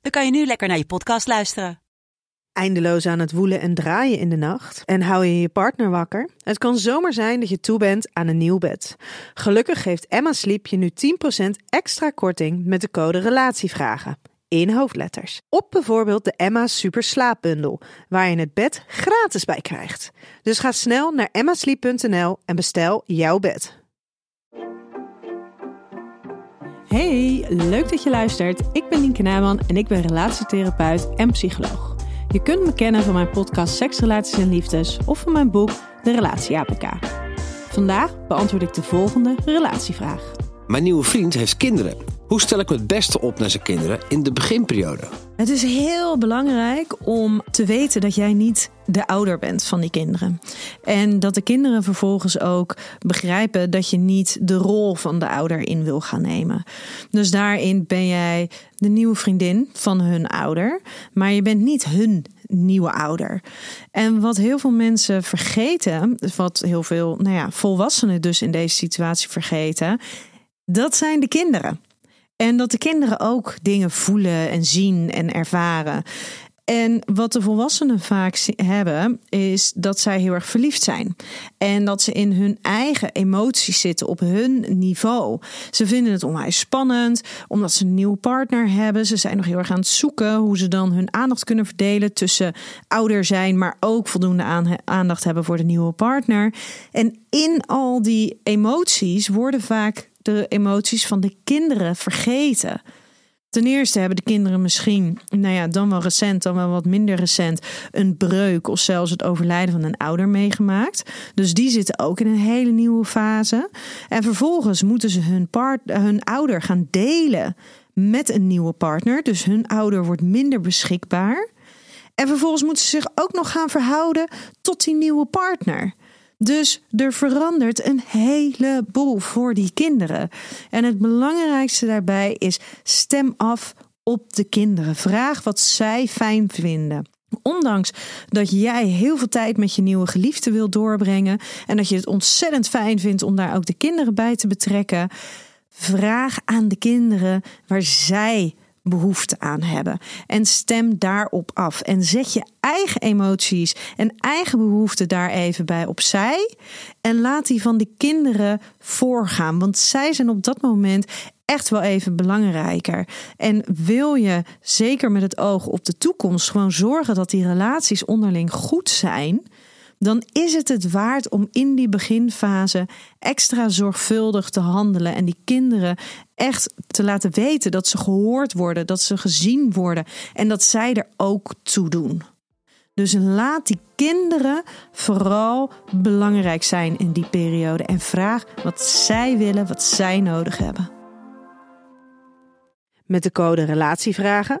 dan kan je nu lekker naar je podcast luisteren. Eindeloos aan het woelen en draaien in de nacht en hou je je partner wakker? Het kan zomaar zijn dat je toe bent aan een nieuw bed. Gelukkig geeft Emma Sleep je nu 10% extra korting met de code RELATIEVRAGEN in hoofdletters. Op bijvoorbeeld de Emma Super Slaapbundel, waar je het bed gratis bij krijgt. Dus ga snel naar emmasleep.nl en bestel jouw bed. Hey, leuk dat je luistert. Ik ben Nienke Nijman en ik ben relatietherapeut en psycholoog. Je kunt me kennen van mijn podcast Seks, Relaties en Liefdes of van mijn boek De Relatie APK. Vandaag beantwoord ik de volgende relatievraag. Mijn nieuwe vriend heeft kinderen. Hoe stel ik me het beste op naar zijn kinderen in de beginperiode? Het is heel belangrijk om te weten dat jij niet de ouder bent van die kinderen. En dat de kinderen vervolgens ook begrijpen dat je niet de rol van de ouder in wil gaan nemen. Dus daarin ben jij de nieuwe vriendin van hun ouder, maar je bent niet hun nieuwe ouder. En wat heel veel mensen vergeten, wat heel veel nou ja, volwassenen dus in deze situatie vergeten, dat zijn de kinderen. En dat de kinderen ook dingen voelen en zien en ervaren. En wat de volwassenen vaak hebben, is dat zij heel erg verliefd zijn. En dat ze in hun eigen emoties zitten op hun niveau. Ze vinden het onwijs spannend, omdat ze een nieuwe partner hebben. Ze zijn nog heel erg aan het zoeken hoe ze dan hun aandacht kunnen verdelen tussen ouder zijn, maar ook voldoende aandacht hebben voor de nieuwe partner. En in al die emoties worden vaak de emoties van de kinderen vergeten. Ten eerste hebben de kinderen misschien, nou ja, dan wel recent, dan wel wat minder recent, een breuk of zelfs het overlijden van een ouder meegemaakt. Dus die zitten ook in een hele nieuwe fase. En vervolgens moeten ze hun, part, hun ouder gaan delen met een nieuwe partner. Dus hun ouder wordt minder beschikbaar. En vervolgens moeten ze zich ook nog gaan verhouden tot die nieuwe partner. Dus er verandert een heleboel voor die kinderen. En het belangrijkste daarbij is stem af op de kinderen. Vraag wat zij fijn vinden. Ondanks dat jij heel veel tijd met je nieuwe geliefde wil doorbrengen en dat je het ontzettend fijn vindt om daar ook de kinderen bij te betrekken, vraag aan de kinderen waar zij behoefte aan hebben. En stem daarop af. En zet je eigen emoties en eigen behoeften daar even bij opzij. En laat die van de kinderen voorgaan. Want zij zijn op dat moment echt wel even belangrijker. En wil je zeker met het oog op de toekomst gewoon zorgen dat die relaties onderling goed zijn dan is het het waard om in die beginfase extra zorgvuldig te handelen en die kinderen echt te laten weten dat ze gehoord worden, dat ze gezien worden en dat zij er ook toe doen. Dus laat die kinderen vooral belangrijk zijn in die periode en vraag wat zij willen, wat zij nodig hebben. Met de code Relatievragen